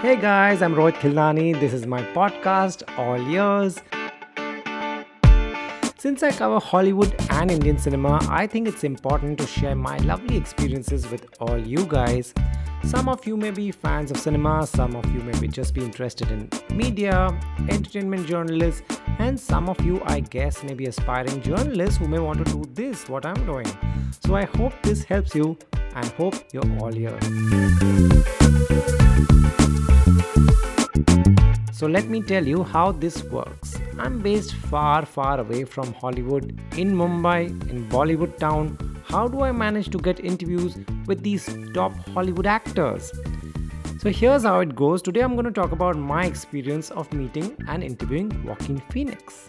Hey guys, I'm Rohit Khilnani. This is my podcast, All Ears. Since I cover Hollywood and Indian cinema, I think it's important to share my lovely experiences with all you guys. Some of you may be fans of cinema, some of you may be just be interested in media, entertainment journalists, and some of you, I guess, may be aspiring journalists who may want to do this, what I'm doing. So I hope this helps you and hope you're all here. So let me tell you how this works. I'm based far, far away from Hollywood, in Mumbai, in Bollywood town. How do I manage to get interviews with these top Hollywood actors? So here's how it goes. Today I'm going to talk about my experience of meeting and interviewing Joaquin Phoenix.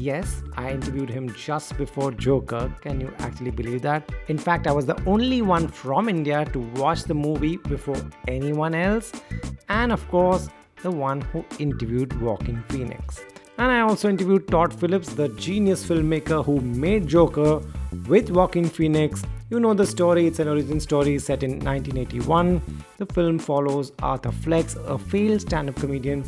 Yes, I interviewed him just before Joker. Can you actually believe that? In fact, I was the only one from India to watch the movie before anyone else. And of course, the one who interviewed Joaquin Phoenix. And I also interviewed Todd Phillips, the genius filmmaker who made Joker with Joaquin Phoenix. You know the story, it's an origin story set in 1981. The film follows Arthur Fleck, a failed stand up comedian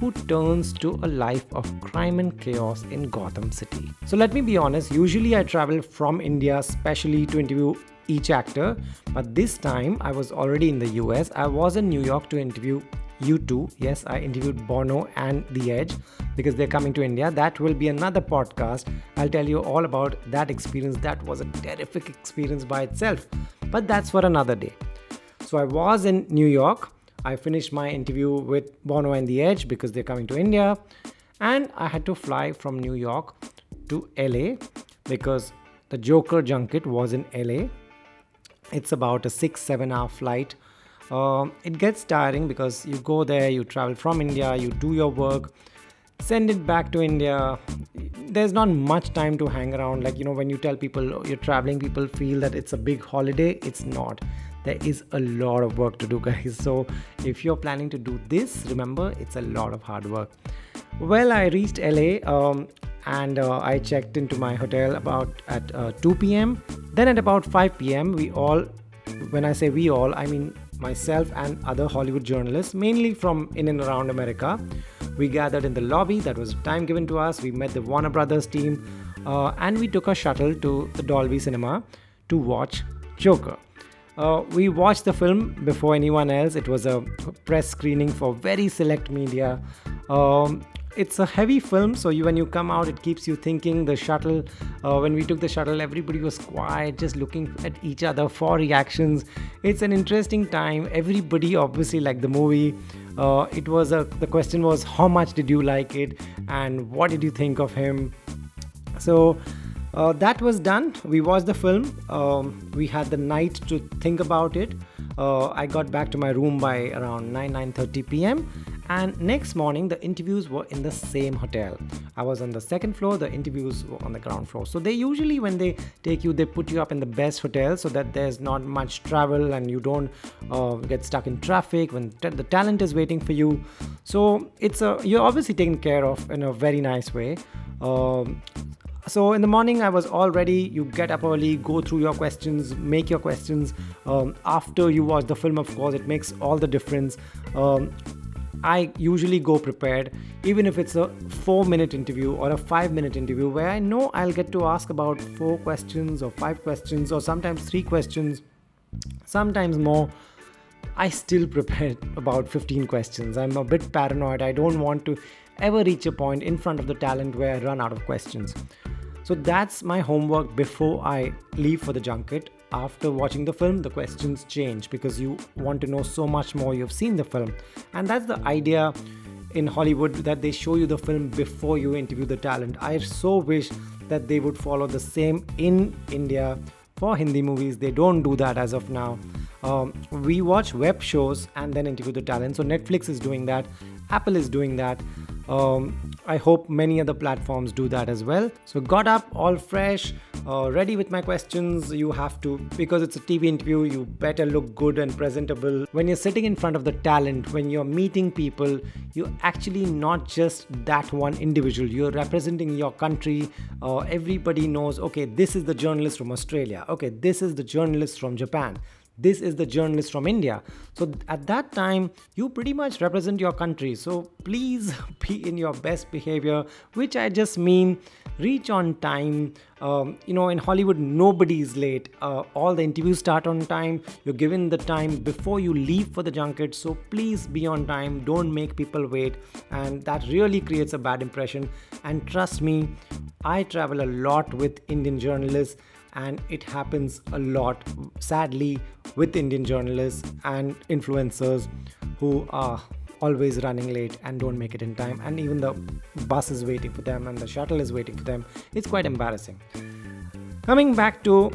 who turns to a life of crime and chaos in Gotham City. So let me be honest, usually I travel from India specially to interview each actor, but this time I was already in the US. I was in New York to interview U2. Yes, I interviewed Bono and The Edge because they're coming to India. That will be another podcast. I'll tell you all about that experience. That was a terrific experience by itself. But that's for another day. So I was in New York. I finished my interview with Bono and The Edge because they're coming to India. And I had to fly from New York to LA because the Joker junket was in LA. It's about a six, seven hour flight um, it gets tiring because you go there, you travel from India, you do your work, send it back to India. There's not much time to hang around. Like, you know, when you tell people you're traveling, people feel that it's a big holiday. It's not. There is a lot of work to do, guys. So, if you're planning to do this, remember it's a lot of hard work. Well, I reached LA um, and uh, I checked into my hotel about at uh, 2 p.m. Then at about 5 p.m., we all, when I say we all, I mean myself and other Hollywood journalists, mainly from in and around America. We gathered in the lobby, that was time given to us. We met the Warner Brothers team, uh, and we took a shuttle to the Dolby Cinema to watch Joker. Uh, we watched the film before anyone else. It was a press screening for very select media. Um, it's a heavy film so you, when you come out it keeps you thinking. The shuttle uh, when we took the shuttle everybody was quiet just looking at each other for reactions. It's an interesting time. Everybody obviously liked the movie uh, it was a the question was how much did you like it? And what did you think of him? So uh, that was done. We watched the film. Um, we had the night to think about it. Uh, i got back to my room by around 9 9.30 pm and next morning the interviews were in the same hotel. I was on the second floor the interviews were on the ground floor. So they usually when they take you they put you up in the best hotel so that there's not much travel and you don't uh, get stuck in traffic when t- the talent is waiting for you. So it's a you're obviously taken care of in a very nice way. Um, so in the morning i was all ready. You get up early go through your questions make your questions. Um, after you watch the film of course it makes all the difference. Um, I usually go prepared, even if it's a four minute interview or a five minute interview where I know I'll get to ask about four questions or five questions or sometimes three questions, sometimes more. I still prepare about 15 questions. I'm a bit paranoid. I don't want to ever reach a point in front of the talent where I run out of questions. So that's my homework before I leave for the junket after watching the film, the questions change because you want to know so much more. You've seen the film. And that's the idea in Hollywood that they show you the film before you interview the talent. I so wish that they would follow the same in India for Hindi movies. They don't do that as of now. Um, we watch web shows and then interview the talent. So Netflix is doing that, Apple is doing that. Um, I hope many other platforms do that as well. So, got up all fresh, uh, ready with my questions. You have to, because it's a TV interview, you better look good and presentable. When you're sitting in front of the talent, when you're meeting people, you're actually not just that one individual, you're representing your country. Uh, everybody knows, okay, this is the journalist from Australia, okay, this is the journalist from Japan this is the journalist from India. So at that time, you pretty much represent your country. So please be in your best behavior, which I just mean reach on time. Um, you know, in Hollywood, nobody is late. Uh, all the interviews start on time. You're given the time before you leave for the junket. So please be on time. Don't make people wait. And that really creates a bad impression. And trust me, I travel a lot with Indian journalists and it happens a lot sadly with indian journalists and influencers who are always running late and don't make it in time and even the bus is waiting for them and the shuttle is waiting for them. It's quite embarrassing. Coming back to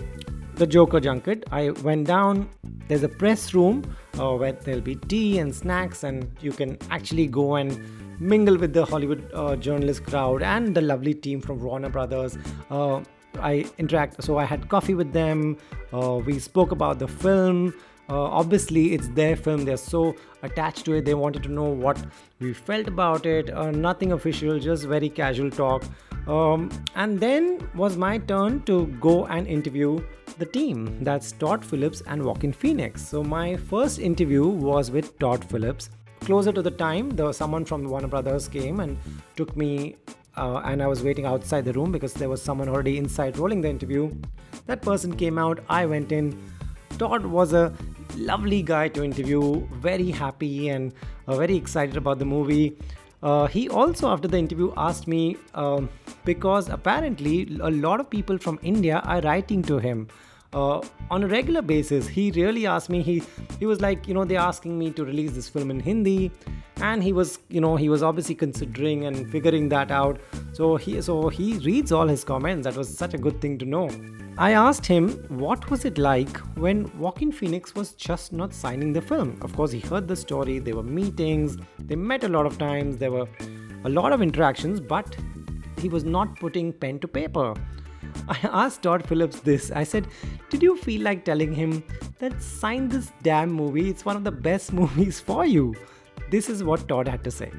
the joker junket i went down. There's a press room uh, where there'll be tea and snacks and you can actually go and mingle with the hollywood uh, journalist crowd and the lovely team from warner brothers. Uh, I interact. So I had coffee with them. Uh, we spoke about the film. Uh, obviously, it's their film. They're so attached to it. They wanted to know what we felt about it. Uh, nothing official, just very casual talk. Um, and then was my turn to go and interview the team. That's Todd Phillips and Joaquin Phoenix. So my first interview was with Todd Phillips. Closer to the time, there was someone from Warner Brothers came and took me uh, and I was waiting outside the room because there was someone already inside rolling the interview. That person came out, I went in. Todd was a lovely guy to interview, very happy and uh, very excited about the movie. Uh, he also, after the interview, asked me um, because apparently a lot of people from India are writing to him uh, on a regular basis. He really asked me. He he was like, you know, they're asking me to release this film in Hindi, and he was, you know, he was obviously considering and figuring that out. So he so he reads all his comments. That was such a good thing to know. I asked him what was it like when Joaquin Phoenix was just not signing the film. Of course, he heard the story. There were meetings. They met a lot of times. There were a lot of interactions, but he was not putting pen to paper. I asked Todd Phillips this. I said, Did you feel like telling him that sign this damn movie? It's one of the best movies for you. This is what Todd had to say.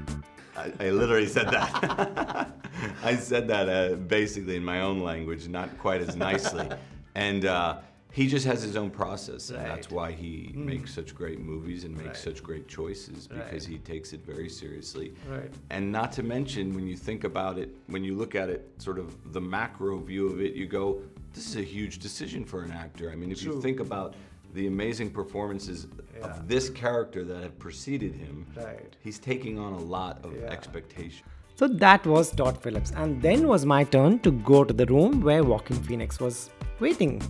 I, I literally said that. I said that uh, basically in my own language, not quite as nicely. and uh, he just has his own process, and right. that's why he mm. makes such great movies and makes right. such great choices because right. he takes it very seriously. Right. And not to mention, when you think about it, when you look at it, sort of the macro view of it, you go, "This is a huge decision for an actor." I mean, if True. you think about the amazing performances yeah. of this character that have preceded him, right. he's taking on a lot of yeah. expectation. So that was Todd Phillips, and then was my turn to go to the room where Joaquin Phoenix was waiting.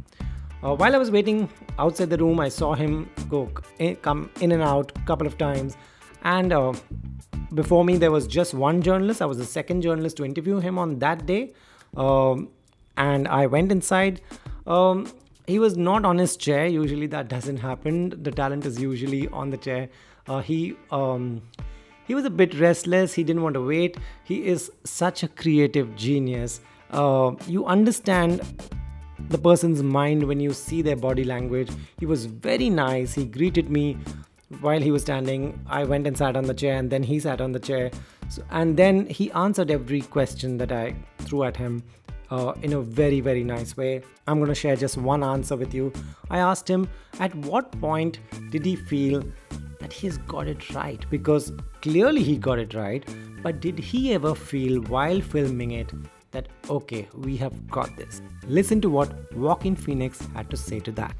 Uh, while I was waiting outside the room, I saw him go in, come in and out a couple of times. And uh, before me, there was just one journalist. I was the second journalist to interview him on that day. Um, and I went inside. Um, he was not on his chair. Usually that doesn't happen. The talent is usually on the chair. Uh, he um, he was a bit restless. He didn't want to wait. He is such a creative genius. Uh, you understand the person's mind when you see their body language. He was very nice. He greeted me while he was standing. I went and sat on the chair, and then he sat on the chair. So, and then he answered every question that I threw at him uh, in a very, very nice way. I'm going to share just one answer with you. I asked him at what point did he feel that he's got it right? Because clearly he got it right, but did he ever feel while filming it that, okay, we have got this. Listen to what Joaquin Phoenix had to say to that.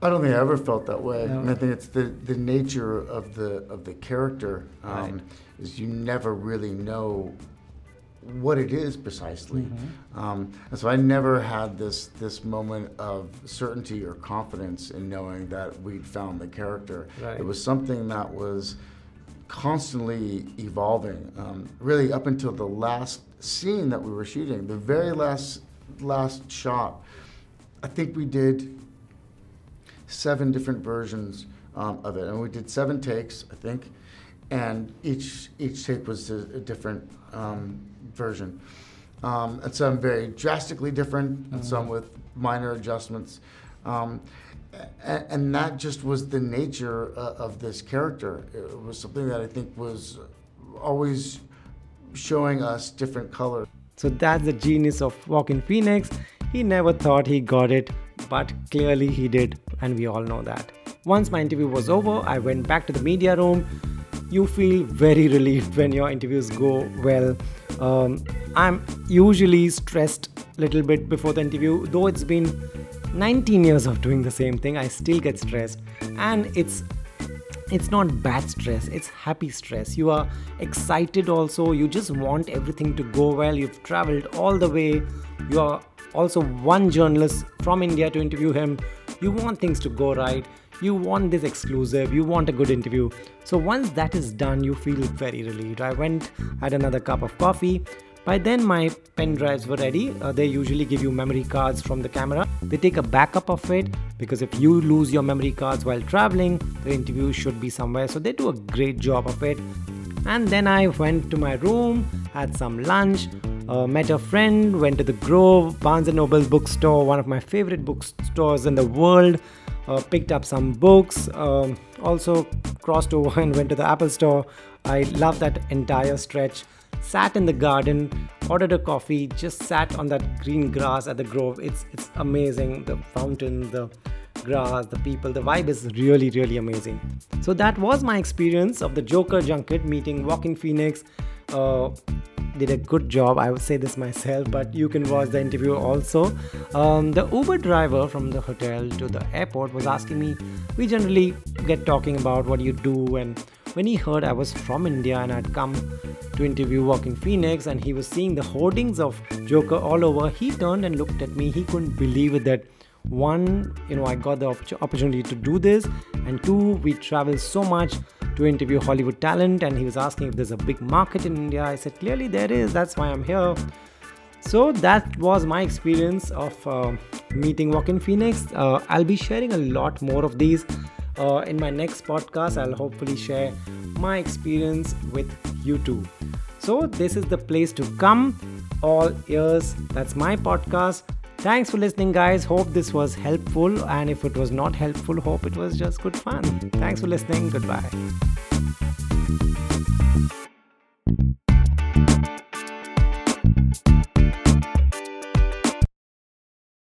I don't think I ever felt that way. No. I think it's the, the nature of the of the character um, right. is you never really know what it is precisely, mm-hmm. um, and so I never had this this moment of certainty or confidence in knowing that we'd found the character. Right. It was something that was constantly evolving, um, really up until the last scene that we were shooting, the very last last shot. I think we did seven different versions um, of it, and we did seven takes, I think, and each each take was a, a different um, version, um, and some very drastically different, and mm-hmm. some with minor adjustments. And, and that just was the nature uh, of this character. It was something that I think was always showing us different colors. So that's the genius of Joaquin Phoenix. He never thought he got it, but clearly he did, and we all know that. Once my interview was over, I went back to the media room. You feel very relieved when your interviews go well. Um, I'm usually stressed a little bit before the interview, though it's been 19 years of doing the same thing, I still get stressed, and it's it's not bad stress it's happy stress. You are excited also you just want everything to go well you've traveled all the way. You are also one journalist from india to interview him. You want things to go right you want this exclusive you want a good interview. So once that is done you feel very relieved. I went had another cup of coffee. By then, my pen drives were ready. Uh, they usually give you memory cards from the camera. They take a backup of it because if you lose your memory cards while traveling, the interview should be somewhere. So they do a great job of it. And then I went to my room, had some lunch, uh, met a friend, went to the Grove, Barnes and Noble bookstore, one of my favorite bookstores in the world. Uh, picked up some books, um, also crossed over and went to the Apple store. I love that entire stretch sat in the garden, ordered a coffee, just sat on that green grass at the grove. It's it's amazing. The fountain, the grass, the people, the vibe is really, really amazing. So that was my experience of the Joker Junket meeting Joaquin Phoenix. Uh, did a good job. I would say this myself, but you can watch the interview also. Um, the Uber driver from the hotel to the airport was asking me. We generally get talking about what you do and when he heard I was from India and I'd come to interview Joaquin Phoenix and he was seeing the hoardings of Joker all over, he turned and looked at me. He couldn't believe it that one, you know, I got the opportunity to do this, and two, we travel so much to interview Hollywood talent. And he was asking if there's a big market in India. I said, clearly there is, that's why I'm here. So that was my experience of uh, meeting Joaquin Phoenix. Uh, I'll be sharing a lot more of these uh, in my next podcast, I'll hopefully share my experience with you too. So, this is the place to come. All ears. That's my podcast. Thanks for listening, guys. Hope this was helpful. And if it was not helpful, hope it was just good fun. Thanks for listening. Goodbye.